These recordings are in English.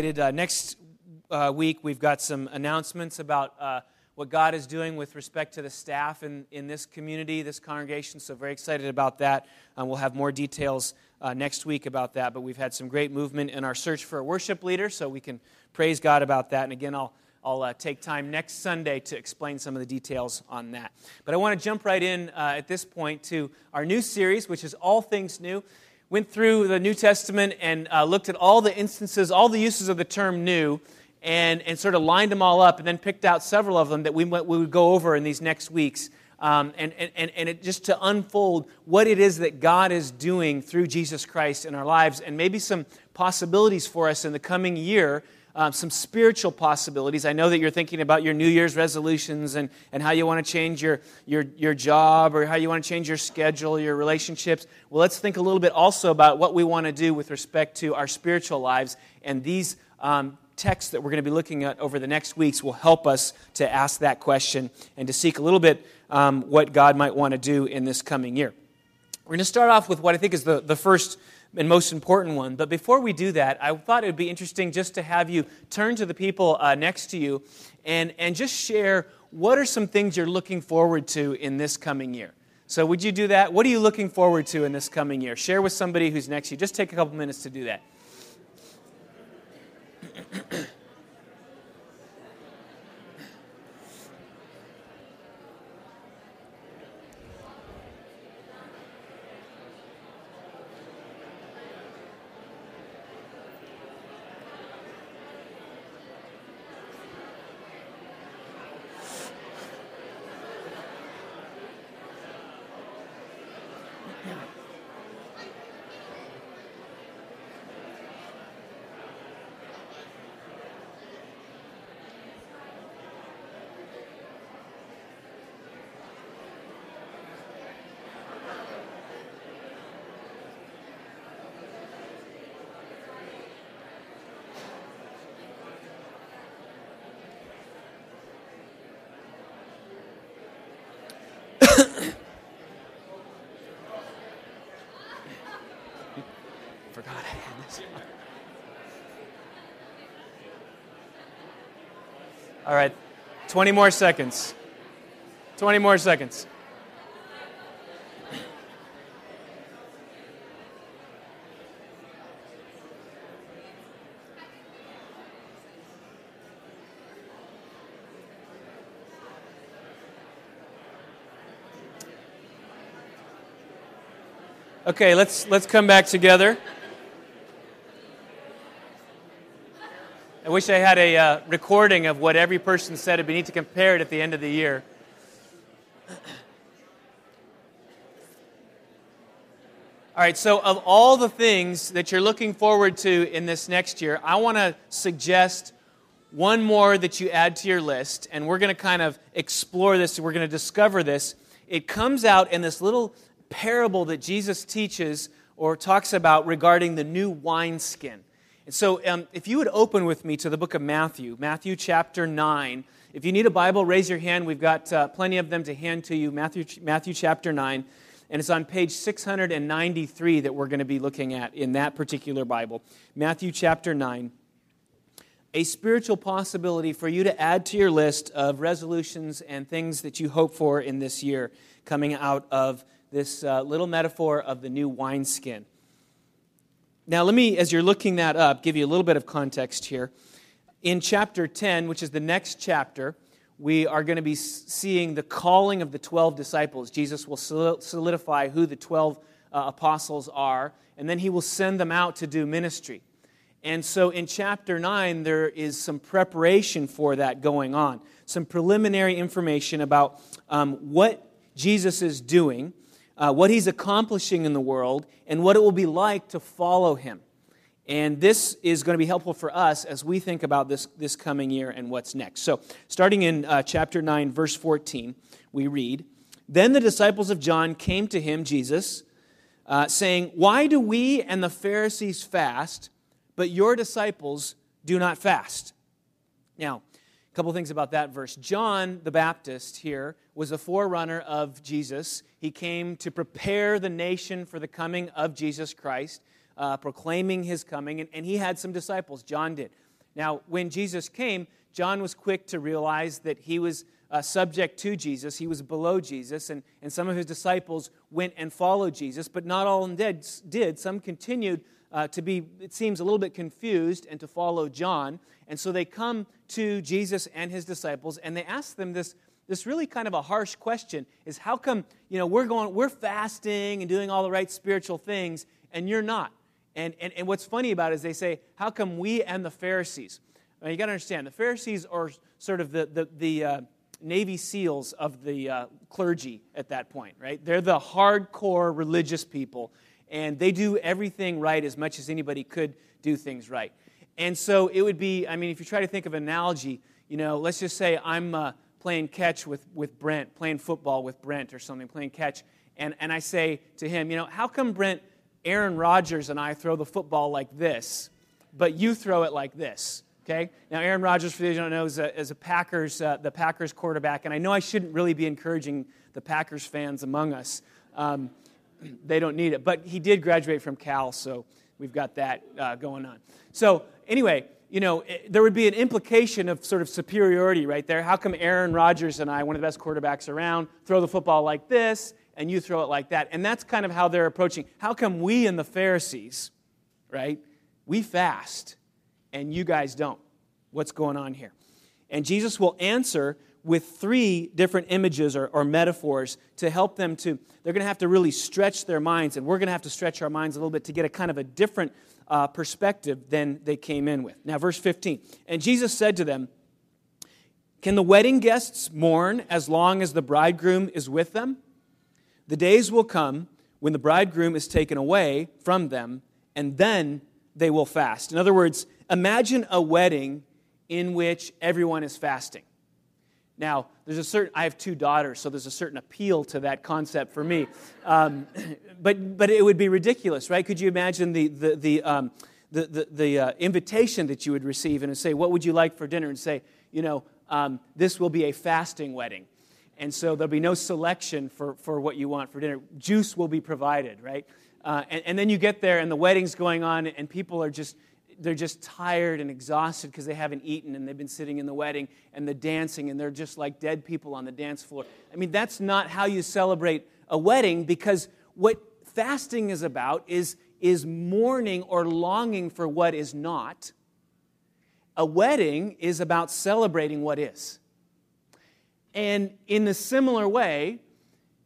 Uh, next uh, week, we've got some announcements about uh, what God is doing with respect to the staff in, in this community, this congregation. So, very excited about that. Um, we'll have more details uh, next week about that. But we've had some great movement in our search for a worship leader, so we can praise God about that. And again, I'll I'll uh, take time next Sunday to explain some of the details on that. But I want to jump right in at this point to our new series, which is All Things New went through the New Testament and uh, looked at all the instances, all the uses of the term new, and, and sort of lined them all up, and then picked out several of them that we, we would go over in these next weeks. Um, and, and, and it, just to unfold what it is that God is doing through Jesus Christ in our lives, and maybe some possibilities for us in the coming year um, some spiritual possibilities. I know that you're thinking about your New Year's resolutions and, and how you want to change your, your, your job or how you want to change your schedule, your relationships. Well, let's think a little bit also about what we want to do with respect to our spiritual lives. And these um, texts that we're going to be looking at over the next weeks will help us to ask that question and to seek a little bit um, what God might want to do in this coming year. We're going to start off with what I think is the, the first and most important one. But before we do that, I thought it would be interesting just to have you turn to the people uh, next to you and, and just share what are some things you're looking forward to in this coming year. So, would you do that? What are you looking forward to in this coming year? Share with somebody who's next to you. Just take a couple minutes to do that. All right, 20 more seconds. 20 more seconds. Okay, let's let's come back together. I wish I had a uh, recording of what every person said, but we need to compare it at the end of the year. All right, so of all the things that you're looking forward to in this next year, I want to suggest one more that you add to your list, and we're going to kind of explore this, we're going to discover this. It comes out in this little parable that Jesus teaches or talks about regarding the new wineskin. And so, um, if you would open with me to the book of Matthew, Matthew chapter 9. If you need a Bible, raise your hand. We've got uh, plenty of them to hand to you. Matthew, Matthew chapter 9. And it's on page 693 that we're going to be looking at in that particular Bible. Matthew chapter 9. A spiritual possibility for you to add to your list of resolutions and things that you hope for in this year coming out of this uh, little metaphor of the new wineskin. Now, let me, as you're looking that up, give you a little bit of context here. In chapter 10, which is the next chapter, we are going to be seeing the calling of the 12 disciples. Jesus will solidify who the 12 uh, apostles are, and then he will send them out to do ministry. And so in chapter 9, there is some preparation for that going on, some preliminary information about um, what Jesus is doing uh, what he's accomplishing in the world, and what it will be like to follow him. And this is going to be helpful for us as we think about this, this coming year and what's next. So, starting in uh, chapter 9, verse 14, we read Then the disciples of John came to him, Jesus, uh, saying, Why do we and the Pharisees fast, but your disciples do not fast? Now, a couple things about that verse. John the Baptist here was a forerunner of Jesus. He came to prepare the nation for the coming of Jesus Christ, uh, proclaiming his coming, and, and he had some disciples. John did. Now, when Jesus came, John was quick to realize that he was uh, subject to Jesus, he was below Jesus, and, and some of his disciples went and followed Jesus, but not all did. did. Some continued uh, to be, it seems, a little bit confused and to follow John. And so they come to Jesus and his disciples, and they ask them this, this really kind of a harsh question is how come, you know, we're going, we're fasting and doing all the right spiritual things, and you're not? And, and, and what's funny about it is they say, how come we and the Pharisees? You got to understand, the Pharisees are sort of the, the, the uh, Navy SEALs of the uh, clergy at that point, right? They're the hardcore religious people, and they do everything right as much as anybody could do things right. And so it would be, I mean, if you try to think of an analogy, you know, let's just say I'm uh, playing catch with, with Brent, playing football with Brent or something, playing catch, and, and I say to him, you know, how come Brent, Aaron Rodgers and I throw the football like this, but you throw it like this? Okay? Now, Aaron Rodgers, for those who don't know, is a, is a Packers, uh, the Packers quarterback, and I know I shouldn't really be encouraging the Packers fans among us. Um, they don't need it, but he did graduate from Cal, so we've got that uh, going on. So, anyway, you know, it, there would be an implication of sort of superiority right there. How come Aaron Rodgers and I, one of the best quarterbacks around, throw the football like this and you throw it like that? And that's kind of how they're approaching. How come we and the Pharisees, right, we fast and you guys don't. What's going on here? And Jesus will answer with three different images or, or metaphors to help them to, they're going to have to really stretch their minds, and we're going to have to stretch our minds a little bit to get a kind of a different uh, perspective than they came in with. Now, verse 15. And Jesus said to them, Can the wedding guests mourn as long as the bridegroom is with them? The days will come when the bridegroom is taken away from them, and then they will fast. In other words, Imagine a wedding in which everyone is fasting. Now, there's a certain, I have two daughters, so there's a certain appeal to that concept for me. Um, but, but it would be ridiculous, right? Could you imagine the, the, the, um, the, the, the uh, invitation that you would receive and say, What would you like for dinner? And say, You know, um, this will be a fasting wedding. And so there'll be no selection for, for what you want for dinner. Juice will be provided, right? Uh, and, and then you get there and the wedding's going on and people are just they're just tired and exhausted because they haven't eaten and they've been sitting in the wedding and the dancing and they're just like dead people on the dance floor. I mean, that's not how you celebrate a wedding because what fasting is about is, is mourning or longing for what is not. A wedding is about celebrating what is. And in a similar way,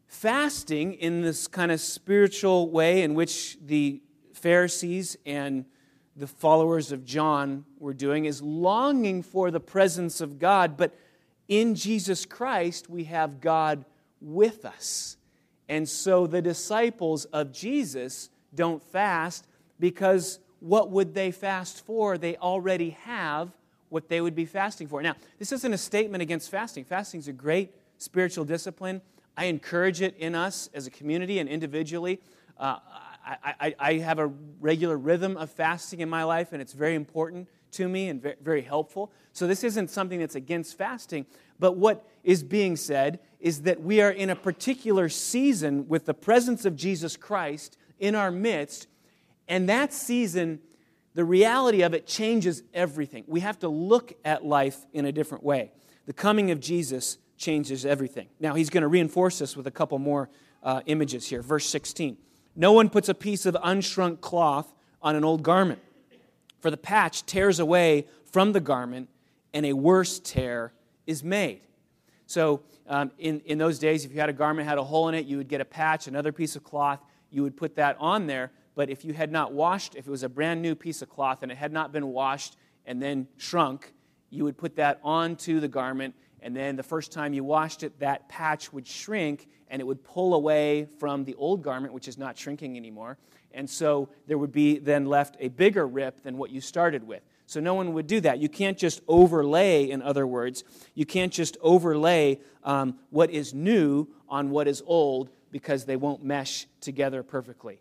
fasting, in this kind of spiritual way in which the Pharisees and the followers of John were doing is longing for the presence of God, but in Jesus Christ, we have God with us. And so the disciples of Jesus don't fast because what would they fast for? They already have what they would be fasting for. Now, this isn't a statement against fasting. Fasting is a great spiritual discipline. I encourage it in us as a community and individually. Uh, I, I, I, have a regular rhythm of fasting in my life, and it's very important to me and very, very helpful. So, this isn't something that's against fasting. But what is being said is that we are in a particular season with the presence of Jesus Christ in our midst, and that season, the reality of it changes everything. We have to look at life in a different way. The coming of Jesus changes everything. Now, he's going to reinforce this with a couple more uh, images here. Verse 16. No one puts a piece of unshrunk cloth on an old garment, for the patch tears away from the garment, and a worse tear is made. So, um, in, in those days, if you had a garment had a hole in it, you would get a patch, another piece of cloth, you would put that on there. But if you had not washed, if it was a brand new piece of cloth and it had not been washed and then shrunk, you would put that onto the garment and then the first time you washed it, that patch would shrink and it would pull away from the old garment, which is not shrinking anymore. And so there would be then left a bigger rip than what you started with. So no one would do that. You can't just overlay, in other words, you can't just overlay um, what is new on what is old because they won't mesh together perfectly.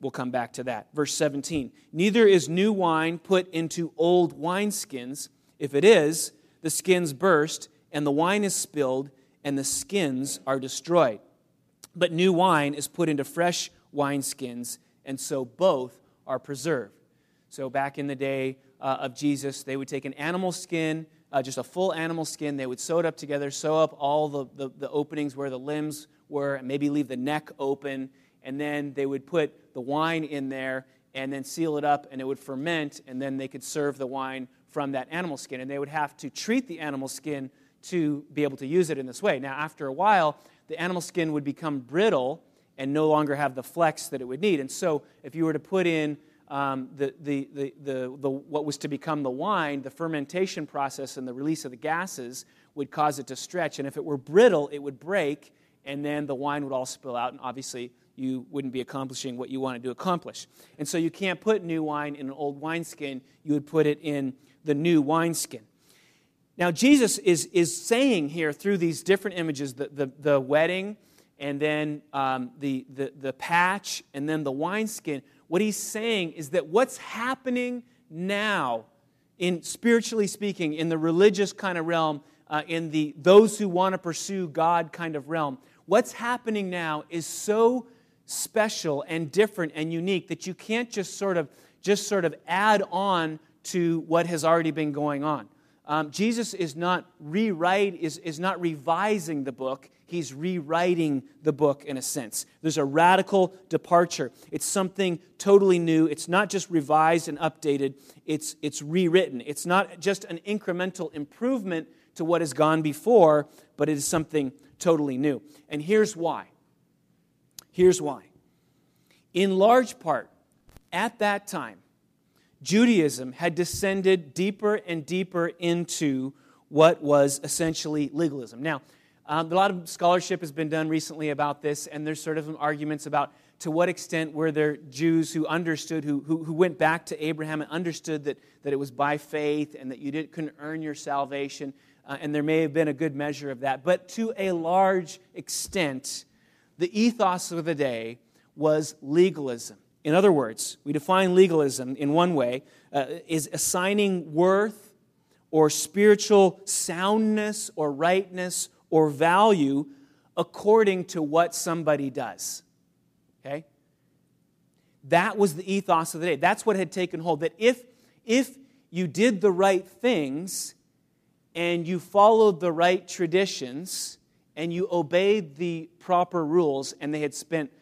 We'll come back to that. Verse 17 Neither is new wine put into old wineskins. If it is, the skins burst, and the wine is spilled, and the skins are destroyed. But new wine is put into fresh wineskins, and so both are preserved. So, back in the day uh, of Jesus, they would take an animal skin, uh, just a full animal skin, they would sew it up together, sew up all the, the, the openings where the limbs were, and maybe leave the neck open, and then they would put the wine in there and then seal it up, and it would ferment, and then they could serve the wine from that animal skin. And they would have to treat the animal skin to be able to use it in this way. Now, after a while, the animal skin would become brittle and no longer have the flex that it would need. And so, if you were to put in um, the, the, the, the, the, what was to become the wine, the fermentation process and the release of the gases would cause it to stretch. And if it were brittle, it would break, and then the wine would all spill out, and obviously you wouldn't be accomplishing what you wanted to accomplish. And so you can't put new wine in an old wineskin, you would put it in the new wineskin. Now, Jesus is, is saying here through these different images the, the, the wedding, and then um, the, the, the patch, and then the wineskin. What he's saying is that what's happening now, in spiritually speaking, in the religious kind of realm, uh, in the those who want to pursue God kind of realm, what's happening now is so special and different and unique that you can't just sort of just sort of add on to what has already been going on. Um, Jesus is not rewrite is, is not revising the book. He's rewriting the book in a sense. There's a radical departure. It's something totally new. It's not just revised and updated. It's it's rewritten. It's not just an incremental improvement to what has gone before, but it is something totally new. And here's why. Here's why. In large part, at that time, Judaism had descended deeper and deeper into what was essentially legalism. Now, um, a lot of scholarship has been done recently about this, and there's sort of arguments about to what extent were there Jews who understood, who, who, who went back to Abraham and understood that, that it was by faith and that you didn't, couldn't earn your salvation, uh, and there may have been a good measure of that. But to a large extent, the ethos of the day was legalism. In other words, we define legalism in one way uh, is assigning worth or spiritual soundness or rightness or value according to what somebody does. Okay? That was the ethos of the day. That's what had taken hold. That if, if you did the right things and you followed the right traditions, and you obeyed the proper rules, and they had spent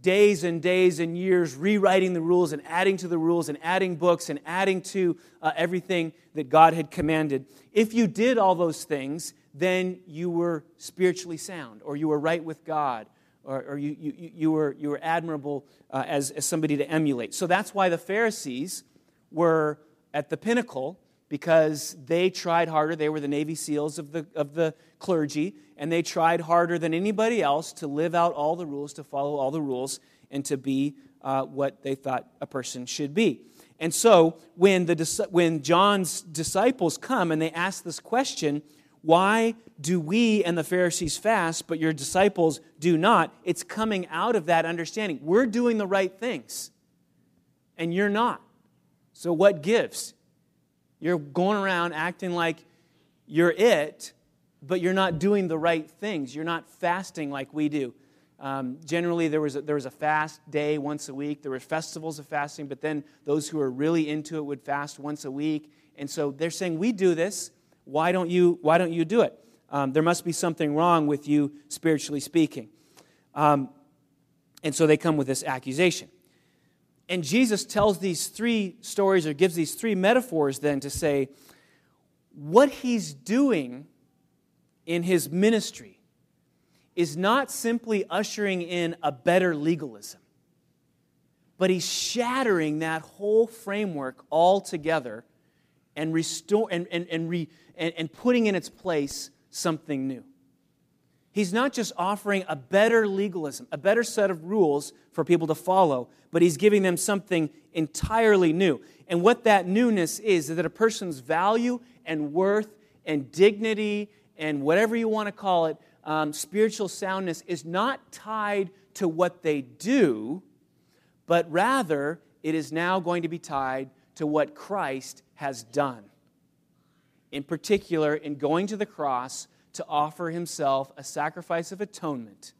days and days and years rewriting the rules and adding to the rules and adding books and adding to uh, everything that God had commanded. If you did all those things, then you were spiritually sound or you were right with God or, or you, you, you, were, you were admirable uh, as, as somebody to emulate. So that's why the Pharisees were at the pinnacle because they tried harder. They were the Navy SEALs of the, of the clergy, and they tried harder than anybody else to live out all the rules, to follow all the rules, and to be uh, what they thought a person should be. And so when, the, when John's disciples come and they ask this question, why do we and the Pharisees fast, but your disciples do not? It's coming out of that understanding. We're doing the right things, and you're not. So what gives? You're going around acting like you're it, but you're not doing the right things. You're not fasting like we do. Um, generally, there was, a, there was a fast day once a week. There were festivals of fasting, but then those who are really into it would fast once a week. And so they're saying, We do this. Why don't you, why don't you do it? Um, there must be something wrong with you, spiritually speaking. Um, and so they come with this accusation. And Jesus tells these three stories or gives these three metaphors then to say what he's doing in his ministry is not simply ushering in a better legalism, but he's shattering that whole framework altogether and, restore, and, and, and, re, and, and putting in its place something new. He's not just offering a better legalism, a better set of rules for people to follow, but he's giving them something entirely new. And what that newness is, is that a person's value and worth and dignity and whatever you want to call it, um, spiritual soundness, is not tied to what they do, but rather it is now going to be tied to what Christ has done. In particular, in going to the cross to offer himself a sacrifice of atonement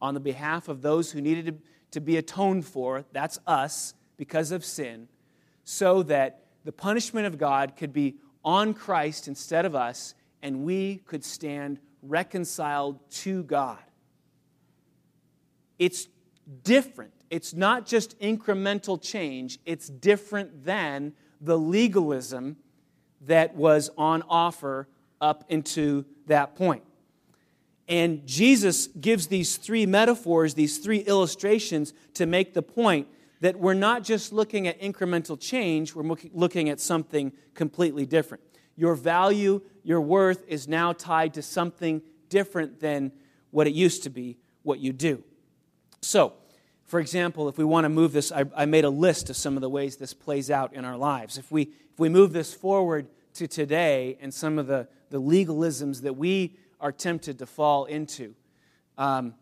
on the behalf of those who needed to, be atoned for. That's us, because of sin, so that the punishment of God could be on Christ instead of us, and we could stand reconciled to God. It's different. It's not just incremental change, it's different than the legalism that was on offer up into that point. And Jesus gives these three metaphors, these three illustrations to make the point that we're not just looking at incremental change, we're looking at something completely different. Your value, your worth is now tied to something different than what it used to be, what you do. So, for example, if we want to move this, I, I, made a list of some of the ways this plays out in our lives. If we, if we move this forward to today and some of the, the legalisms that we are tempted to fall into, um,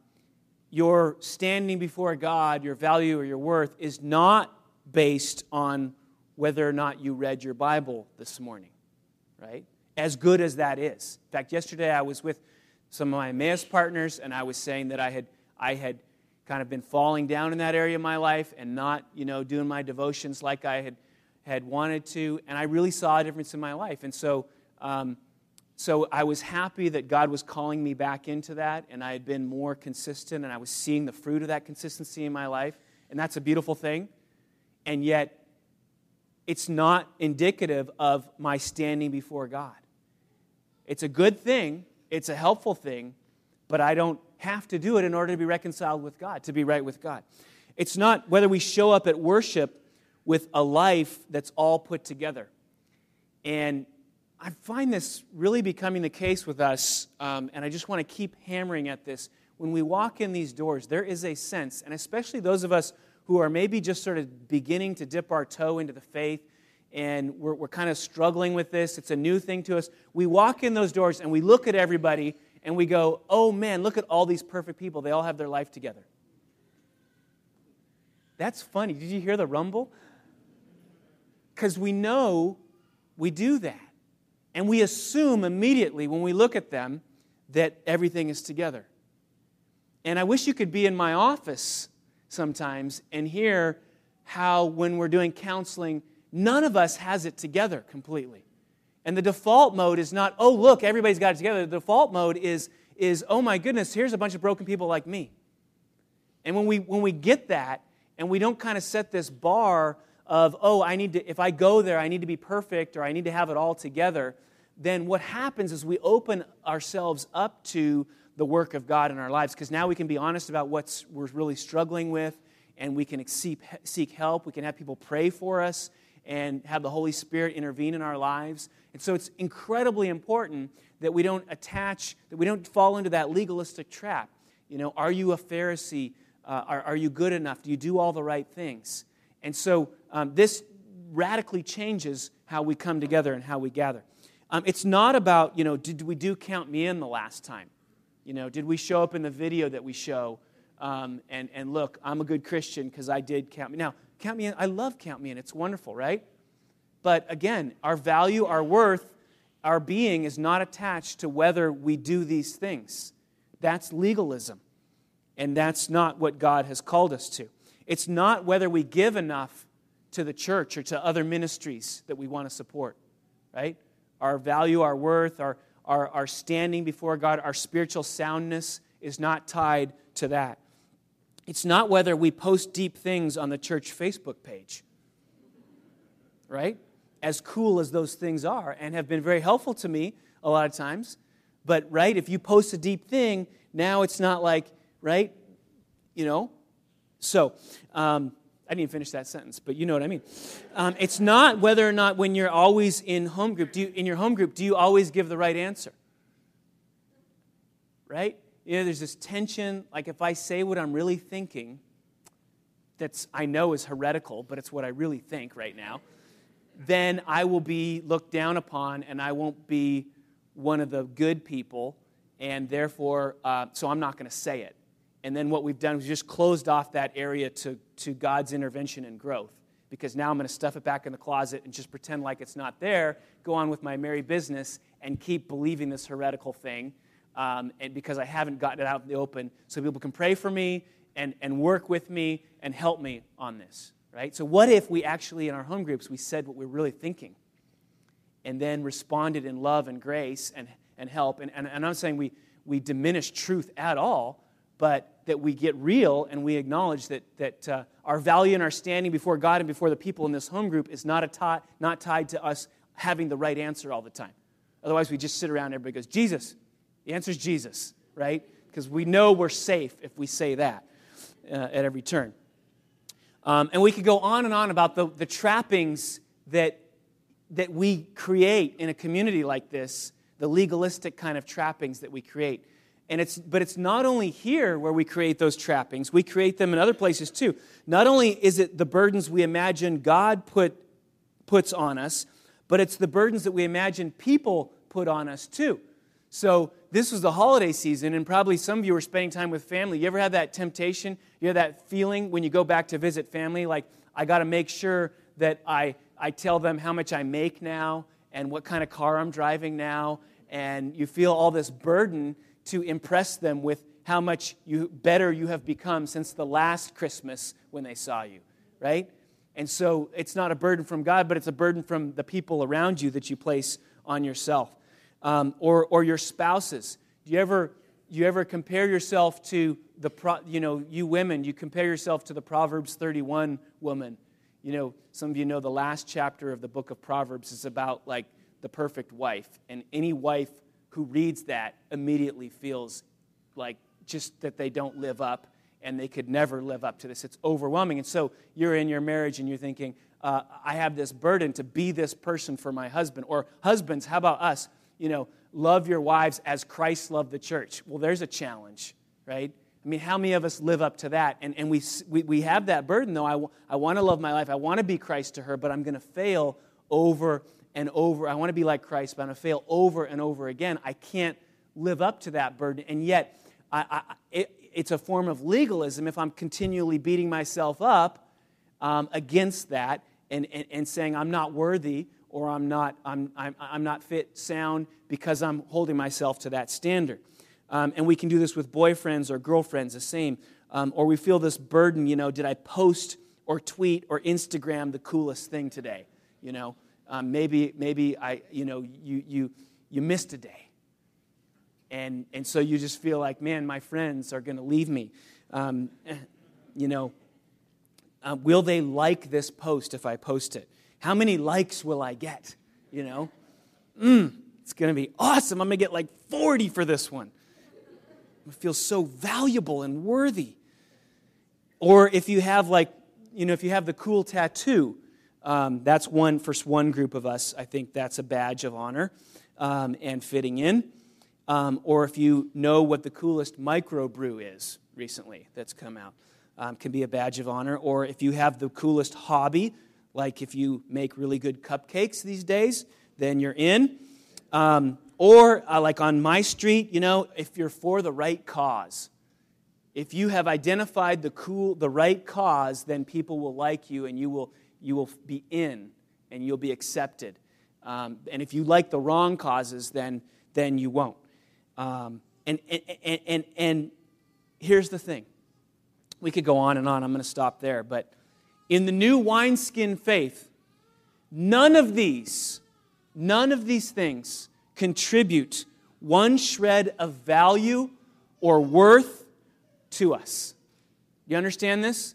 your standing before God, your value or your worth, is not based on whether or not you read your Bible this morning, right? As good as that is. In fact, yesterday I was with some of my Emmaus partners, and I was saying that I had, I had kind of been falling down in that area of my life and not, you know, doing my devotions like I had, had wanted to. And I really saw a difference in my life. And so, um, so I was happy that God was calling me back into that, and I had been more consistent, and I was seeing the fruit of that consistency in my life. And that's a beautiful thing. And yet, it's not indicative of my standing before God. It's a good thing, it's a helpful thing, but I don't have to do it in order to be reconciled with God, to be right with God. It's not whether we show up at worship with a life that's all put together. And I find this really becoming the case with us, um, and I just want to keep hammering at this. When we walk in these doors, there is a sense, and especially those of us who are maybe just sort of beginning to dip our toe into the faith, and we're, we're kind of struggling with this. It's a new thing to us. We walk in those doors and we look at everybody and we go, oh man, look at all these perfect people. They all have their life together. That's funny. Did you hear the rumble? Because we know we do that. And we assume immediately when we look at them that everything is together. And I wish you could be in my office sometimes and hear how, when we're doing counseling, none of us has it together completely. And the default mode is not, oh, look, everybody's got it together. The default mode is, is oh my goodness, here's a bunch of broken people like me. And when we, when we get that, and we don't kind of set this bar of, oh, I need to, if I go there, I need to be perfect or I need to have it all together, then what happens is we open ourselves up to the work of God in our lives because now we can be honest about what we're really struggling with and we can seek, help. We can have people pray for us and have the Holy Spirit intervene in our lives. And so it's incredibly important that we don't attach, that we don't fall into that legalistic trap. You know, are you a Pharisee? Uh, are, are you good enough? Do you do all the right things? And so um, this radically changes how we come together and how we gather. Um, it's not about, you know, did we do Count Me In the last time? You know, did we show up in the video that we show? Um, and, and look, I'm a good Christian because I did Count Me. Now, Count Me In, I love Count Me In. It's wonderful, right? But again, our value, our worth, our being is not attached to whether we do these things. That's legalism. And that's not what God has called us to. It's not whether we give enough to the church or to other ministries that we want to support, right? Our value, our worth, our, our, our standing before God, our spiritual soundness is not tied to that. It's not whether we post deep things on the church Facebook page, right? as cool as those things are and have been very helpful to me a lot of times. But, right, if you post a deep thing, now it's not like, right, you know? So, um, I didn't even finish that sentence, but you know what I mean. Um, it's not whether or not when you're always in home group, do you, in your home group, do you always give the right answer? Right? You know, there's this tension, like if I say what I'm really thinking, that's I know is heretical, but it's what I really think right now then I will be looked down upon and I won't be one of the good people, and therefore, uh, so I'm not going to say it. And then what we've done is just closed off that area to, to God's intervention and growth. Because now I'm going to stuff it back in the closet and just pretend like it's not there, go on with my merry business, and keep believing this heretical thing. Um, and because I haven't gotten it out in the open, so people can pray for me and, and work with me and help me on this. right? So, what if we actually, in our home groups, we said what we're really thinking and then responded in love and grace and, and help? And, and, and I'm not saying we, we diminish truth at all, but that we get real and we acknowledge that, that uh, our value and our standing before God and before the people in this home group is not, a not tied to us having the right answer all the time. Otherwise, we just sit around and everybody goes, Jesus. The answer is Jesus, right? Because we know we're safe if we say that uh, at every turn. Um, and we could go on and on about the, the trappings that, that we create in a community like this, the legalistic kind of trappings that we create. And it's, but it's not only here where we create those trappings, we create them in other places too. Not only is it the burdens we imagine God put, puts on us, but it's the burdens that we imagine people put on us too. So this was the holiday season, and probably some of you were spending time with family. You ever have that temptation? You have that feeling when you go back to visit family, like, I got to make sure that I, I tell them how much I make now and what kind of car I'm driving now. And you feel all this burden to impress them with how much you, better you have become since the last Christmas when they saw you, right? And so it's not a burden from God, but it's a burden from the people around you that you place on yourself um, or, or your spouses. Do you ever, you ever compare yourself to the, you know, you women, you compare yourself to the Proverbs 31 woman. You know, some of you know the last chapter of the book of Proverbs is about like the perfect wife. And any wife who reads that immediately feels like just that they don't live up and they could never live up to this. It's overwhelming. And so you're in your marriage and you're thinking, uh, I have this burden to be this person for my husband. Or husbands, how about us? you know, love your wives as Christ loved the church. Well, there's a challenge, right? I mean, how many of us live up to that? And, and we, we, we have that burden, though. I, want to love my life. I want to be Christ to her, but I'm going to fail over and over. I want to be like Christ, but I'm going to fail over and over again. I can't live up to that burden. And yet, I, I, it, it's a form of legalism if I'm continually beating myself up um, against that and, and, and saying I'm not worthy or I'm not, I'm, I'm, I'm not fit, sound, because I'm holding myself to that standard. Um, and we can do this with boyfriends or girlfriends, the same. Um, or we feel this burden, you know, did I post or tweet or Instagram the coolest thing today? You know, um, maybe, maybe I, you know, you, you, you missed a day. And, and so you just feel like, man, my friends are going to leave me. Um, you know, uh, will they like this post if I post it? How many likes will I get? You know? Mm, it's going to be awesome. I'm going to get like 40 for this one. I feel so valuable and worthy. Or if you have like, you know, if you have the cool tattoo, um, that's one for one group of us. I think that's a badge of honor um, and fitting in. Um, or if you know what the coolest microbrew is recently that's come out, um, can be a badge of honor. Or if you have the coolest hobby, like if you make really good cupcakes these days, then you're in. Um, or uh, like on my street, you know, if you're for the right cause. If you have identified the cool, the right cause, then people will like you and you will, you will be in and you'll be accepted. Um, and if you like the wrong causes, then, then you won't. Um, and, and, and, and here's the thing we could go on and on. I'm going to stop there. But in the new wineskin faith, none of these, none of these things contribute one shred of value or worth to us. You understand this?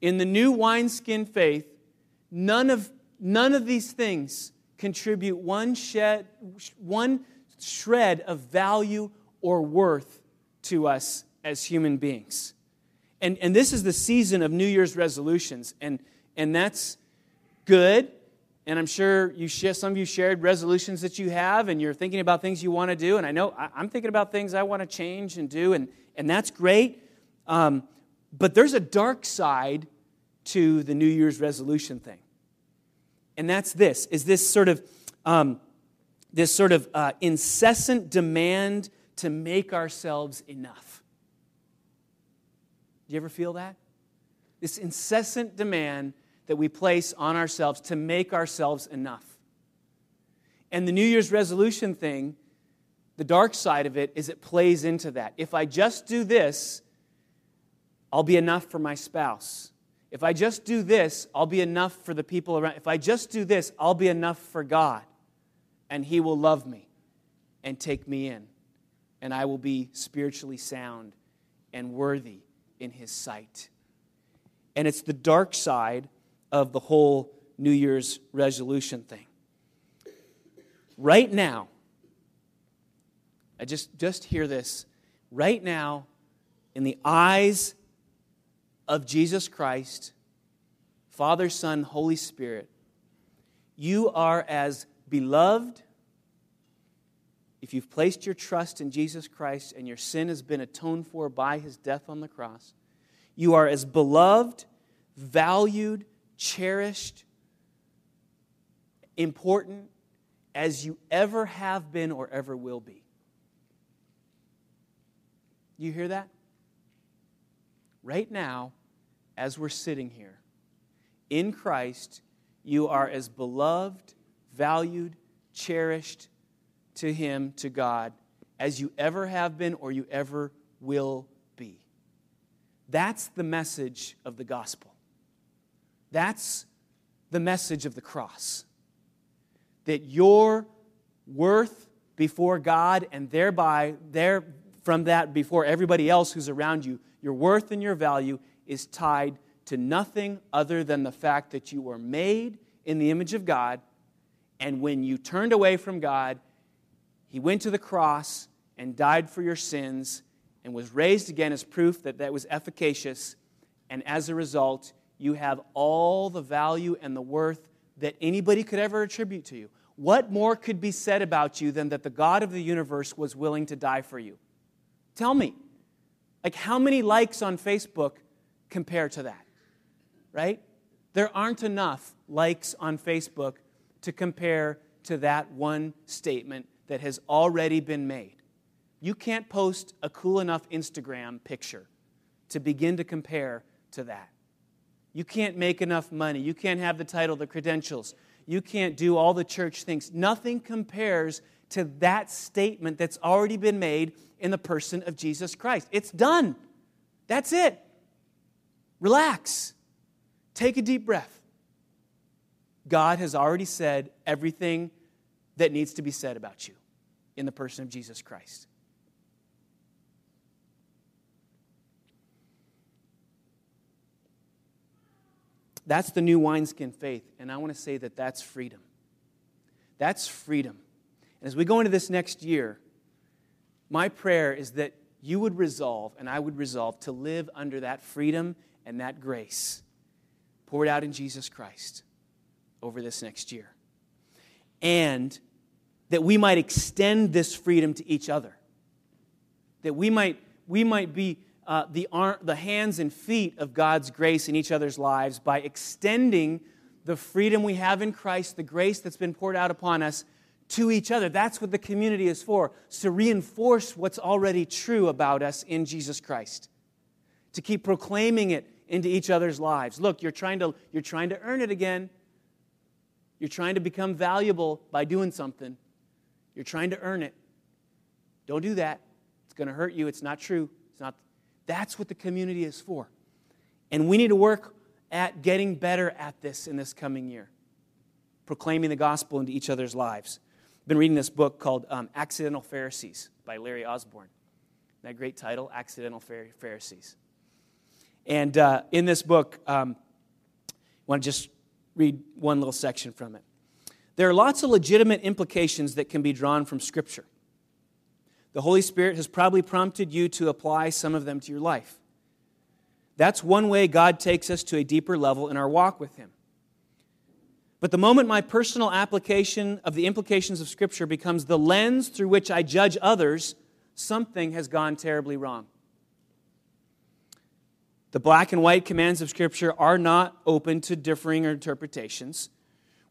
In the new wineskin faith, none of, none of these things contribute one, shed, one shred of value or worth to us as human beings. And, and this is the season of New Year's resolutions, and, and that's good. And I'm sure you share, some of you shared resolutions that you have, and you're thinking about things you want to do. And I know I, am thinking about things I want to change and do, and, and that's great. Um, but there's a dark side to the New Year's resolution thing. And that's this is this sort of um, this sort of uh, incessant demand to make ourselves enough. Do you ever feel that? This incessant demand that we place on ourselves to make ourselves enough. And the New Year's resolution thing, the dark side of it is it plays into that. If I just do this, I'll be enough for my spouse. If I just do this, I'll be enough for the people around. If I just do this, I'll be enough for God, and He will love me and take me in, and I will be spiritually sound and worthy in His sight. And it's the dark side of the whole New Year's resolution thing. Right now, I just, just hear this. Right now, in the eyes of Jesus Christ, Father, Son, Holy Spirit, you are as beloved. If you've placed your trust in Jesus Christ and your sin has been atoned for by his death on the cross, you are as beloved, valued, cherished, important as you ever have been or ever will be. You hear that? Right now, as we're sitting here. In Christ, you are as beloved, valued, cherished to Him, to God, as you ever have been or you ever will be. That's the message of the gospel. That's the message of the cross. That your worth before God and thereby there from that before everybody else who's around you, your worth and your value is tied to nothing other than the fact that you were made in the image of God. And when you turned away from God, He went to the cross and died for your sins and was raised again as proof that that was efficacious. And as a result, you have all the value and the worth that anybody could ever attribute to you. What more could be said about you than that the God of the universe was willing to die for you? Tell me. Like, how many likes on Facebook compare to that, right? There aren't enough likes on Facebook to compare to that one statement that has already been made. You can't post a cool enough Instagram picture to begin to compare to that. You can't make enough money. You can't have the title, the credentials. You can't do all the church things. Nothing compares to that statement that's already been made in the person of Jesus Christ. It's done. That's it. Relax. Take a deep breath. God has already said everything that needs to be said about you in the person of Jesus Christ. That's the new wineskin faith, and I want to say that that's freedom. That's freedom. And as we go into this next year, my prayer is that you would resolve, and I would resolve, to live under that freedom and that grace poured out in Jesus Christ over this next year. And that we might extend this freedom to each other. That we might, we might be uh, the, ar- the hands and feet of God's grace in each other's lives by extending the freedom we have in Christ, the grace that's been poured out upon us to each other. That's what the community is for, to reinforce what's already true about us in Jesus Christ to keep proclaiming it into each other's lives. Look, you're trying to, you're trying to earn it again. You're trying to become valuable by doing something. You're trying to earn it. Don't do that. It's going to hurt you. It's not true. It's not. That's what the community is for. And we need to work at getting better at this in this coming year, proclaiming the gospel into each other's lives. I've been reading this book called um, Accidental Pharisees by Larry Osborne. That great title, Accidental Pharisees. And uh, in this book, um, I want to just read one little section from it. There are lots of legitimate implications that can be drawn from Scripture. The Holy Spirit has probably prompted you to apply some of them to your life. That's one way God takes us to a deeper level in our walk with Him. But the moment my personal application of the implications of Scripture becomes the lens through which I judge others, something has gone terribly wrong. The black and white commands of Scripture are not open to differing interpretations.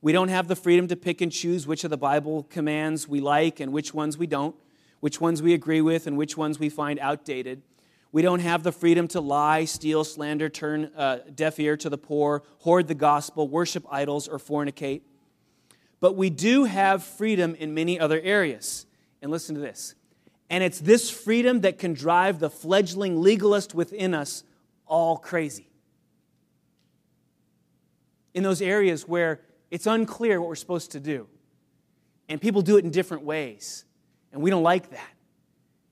We don't have the freedom to pick and choose which of the Bible commands we like and which ones we don't, which ones we agree with and which ones we find outdated. We don't have the freedom to lie, steal, slander, turn uh, deaf ear to the poor, hoard the gospel, worship idols, or fornicate. But we do have freedom in many other areas. And listen to this. And it's this freedom that can drive the fledgling legalist within us all crazy. in those areas where it's unclear what we're supposed to do. And people do it in different ways. And we don't like that.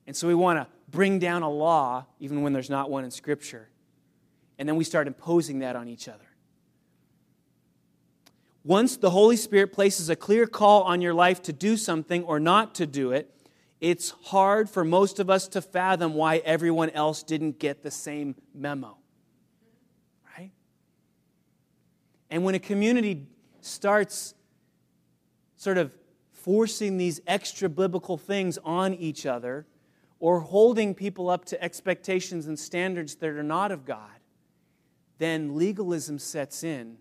And so we want to bring down a law, even when there's not one in Scripture. And then we start imposing that on each other. Once the Holy Spirit places a clear call on your life to do something or not to do it, it's hard for most of us to fathom why everyone else didn't get the same memo. Right? And when a community starts sort of forcing these extra biblical things on each other or holding people up to expectations and standards that are not of God, then legalism sets in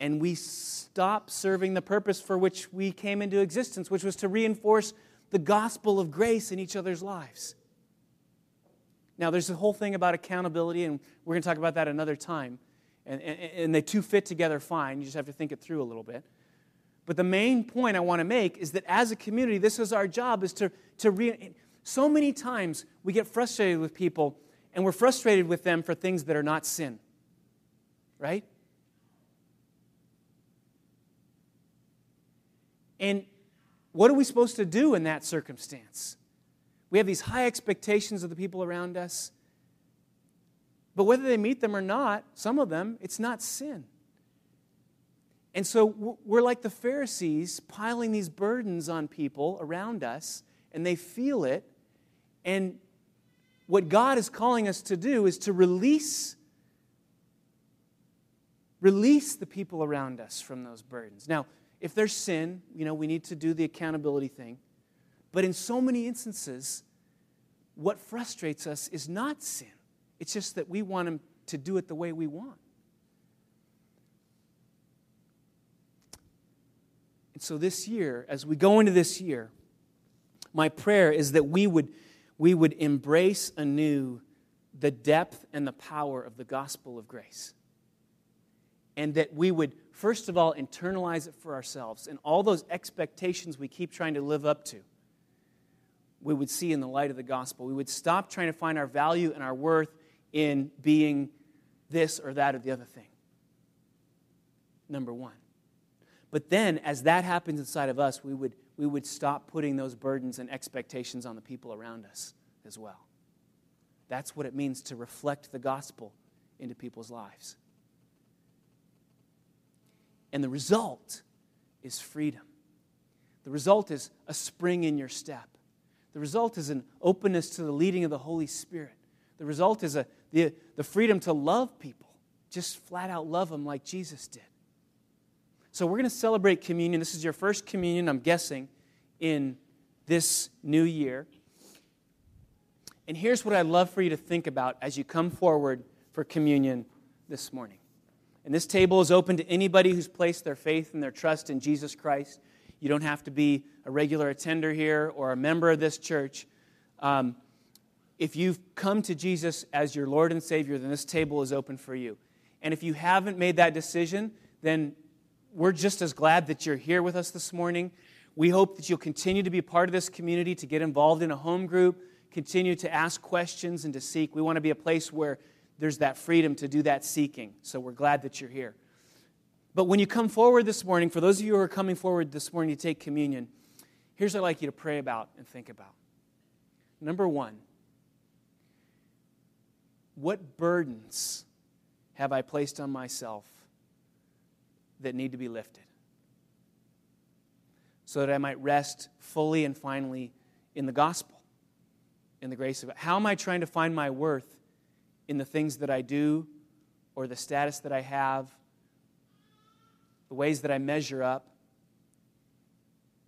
and we stop serving the purpose for which we came into existence, which was to reinforce the gospel of grace in each other's lives. Now, there's a whole thing about accountability, and we're going to talk about that another time. And, and, and they two fit together fine. You just have to think it through a little bit. But the main point I want to make is that as a community, this is our job, is to, to re- so many times we get frustrated with people, and we're frustrated with them for things that are not sin. Right? And what are we supposed to do in that circumstance? We have these high expectations of the people around us. But whether they meet them or not, some of them, it's not sin. And so we're like the Pharisees piling these burdens on people around us, and they feel it. And what God is calling us to do is to release release the people around us from those burdens. Now, if there's sin, you know, we need to do the accountability thing. But in so many instances, what frustrates us is not sin. It's just that we want him to do it the way we want. And so this year, as we go into this year, my prayer is that we would, we would embrace anew the depth and the power of the gospel of grace. And that we would first of all, internalize it for ourselves. And all those expectations we keep trying to live up to, we would see in the light of the gospel. We would stop trying to find our value and our worth in being this or that or the other thing. Number one. But then, as that happens inside of us, we would, we would stop putting those burdens and expectations on the people around us as well. That's what it means to reflect the gospel into people's lives. And the result is freedom. The result is a spring in your step. The result is an openness to the leading of the Holy Spirit. The result is a, the, the freedom to love people, just flat out love them like Jesus did. So we're going to celebrate communion. This is your first communion, I'm guessing, in this new year. And here's what I'd love for you to think about as you come forward for communion this morning. And this table is open to anybody who's placed their faith and their trust in Jesus Christ. You don't have to be a regular attender here or a member of this church. Um, if you've come to Jesus as your Lord and Savior, then this table is open for you. And if you haven't made that decision, then we're just as glad that you're here with us this morning. We hope that you'll continue to be part of this community, to get involved in a home group, continue to ask questions and to seek. We want to be a place where there's that freedom to do that seeking. So we're glad that you're here. But when you come forward this morning, for those of you who are coming forward this morning to take communion, here's what I'd like you to pray about and think about. Number one, what burdens have I placed on myself that need to be lifted? So that I might rest fully and finally in the gospel, in the grace of God. How am I trying to find my worth in the things that I do or the status that I have, the ways that I measure up.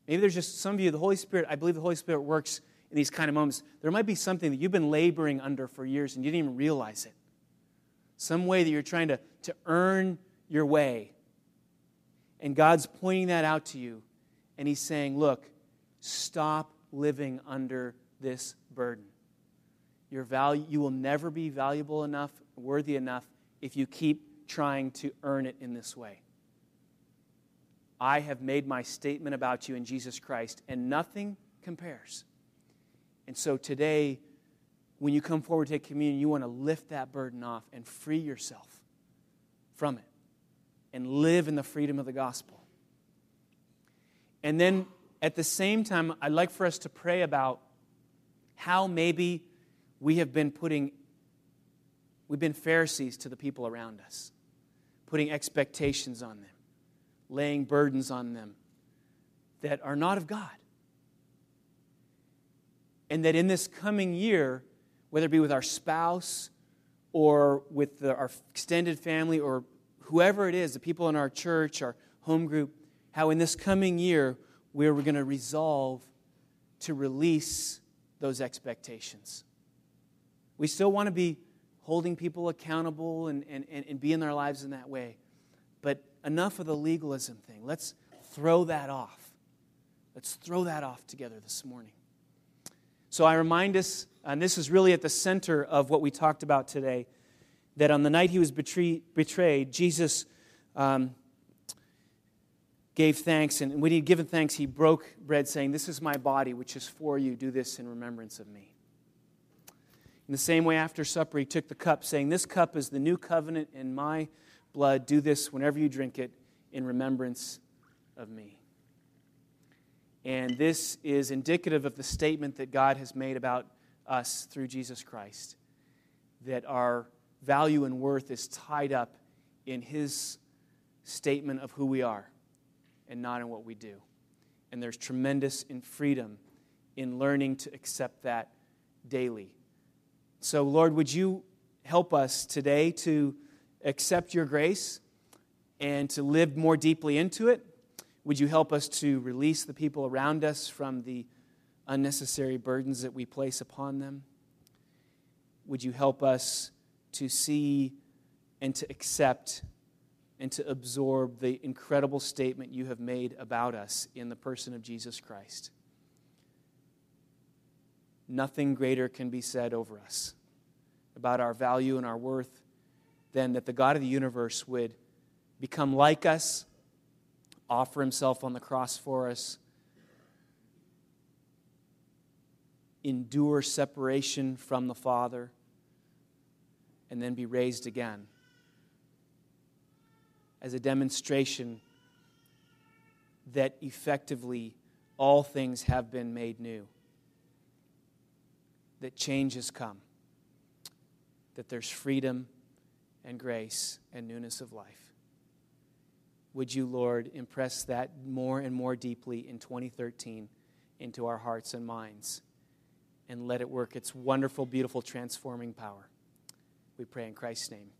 Maybe there's just some of you, the Holy Spirit, I believe the Holy Spirit works in these kind of moments. There might be something that you've been laboring under for years and you didn't even realize it. Some way that you're trying to, to earn your way. And God's pointing that out to you. And He's saying, look, stop living under this burden. Your value, you will never be valuable enough, worthy enough, if you keep trying to earn it in this way. I have made my statement about you in Jesus Christ, and nothing compares. And so today, when you come forward to take communion, you want to lift that burden off and free yourself from it. and live in the freedom of the gospel. And then at the same time, I'd like for us to pray about how maybe we have been putting, we've been Pharisees to the people around us, putting expectations on them, laying burdens on them that are not of God. And that in this coming year, whether it be with our spouse or with the, our extended family or whoever it is, the people in our church, our home group, how in this coming year we're going to resolve to release those expectations. We still want to be holding people accountable and, and, and be in their lives in that way. But enough of the legalism thing. Let's throw that off. Let's throw that off together this morning. So I remind us, and this is really at the center of what we talked about today, that on the night he was betray, betrayed, Jesus um, gave thanks. And when he had given thanks, he broke bread, saying, This is my body, which is for you. Do this in remembrance of me. In the same way, after supper, he took the cup, saying, This cup is the new covenant in my blood. Do this whenever you drink it in remembrance of me. And this is indicative of the statement that God has made about us through Jesus Christ that our value and worth is tied up in His statement of who we are and not in what we do. And there's tremendous in freedom in learning to accept that daily. So, Lord, would you help us today to accept your grace and to live more deeply into it? Would you help us to release the people around us from the unnecessary burdens that we place upon them? Would you help us to see and to accept and to absorb the incredible statement you have made about us in the person of Jesus Christ? Nothing greater can be said over us about our value and our worth than that the God of the universe would become like us offer himself on the cross for us, endure separation from the Father, and then be raised again as a demonstration that effectively all things have been made new, that change has come, that there's freedom and grace and newness of life. Would you, Lord, impress that more and more deeply in 2013 into our hearts and minds and let it work its wonderful, beautiful, transforming power? We pray in Christ's name.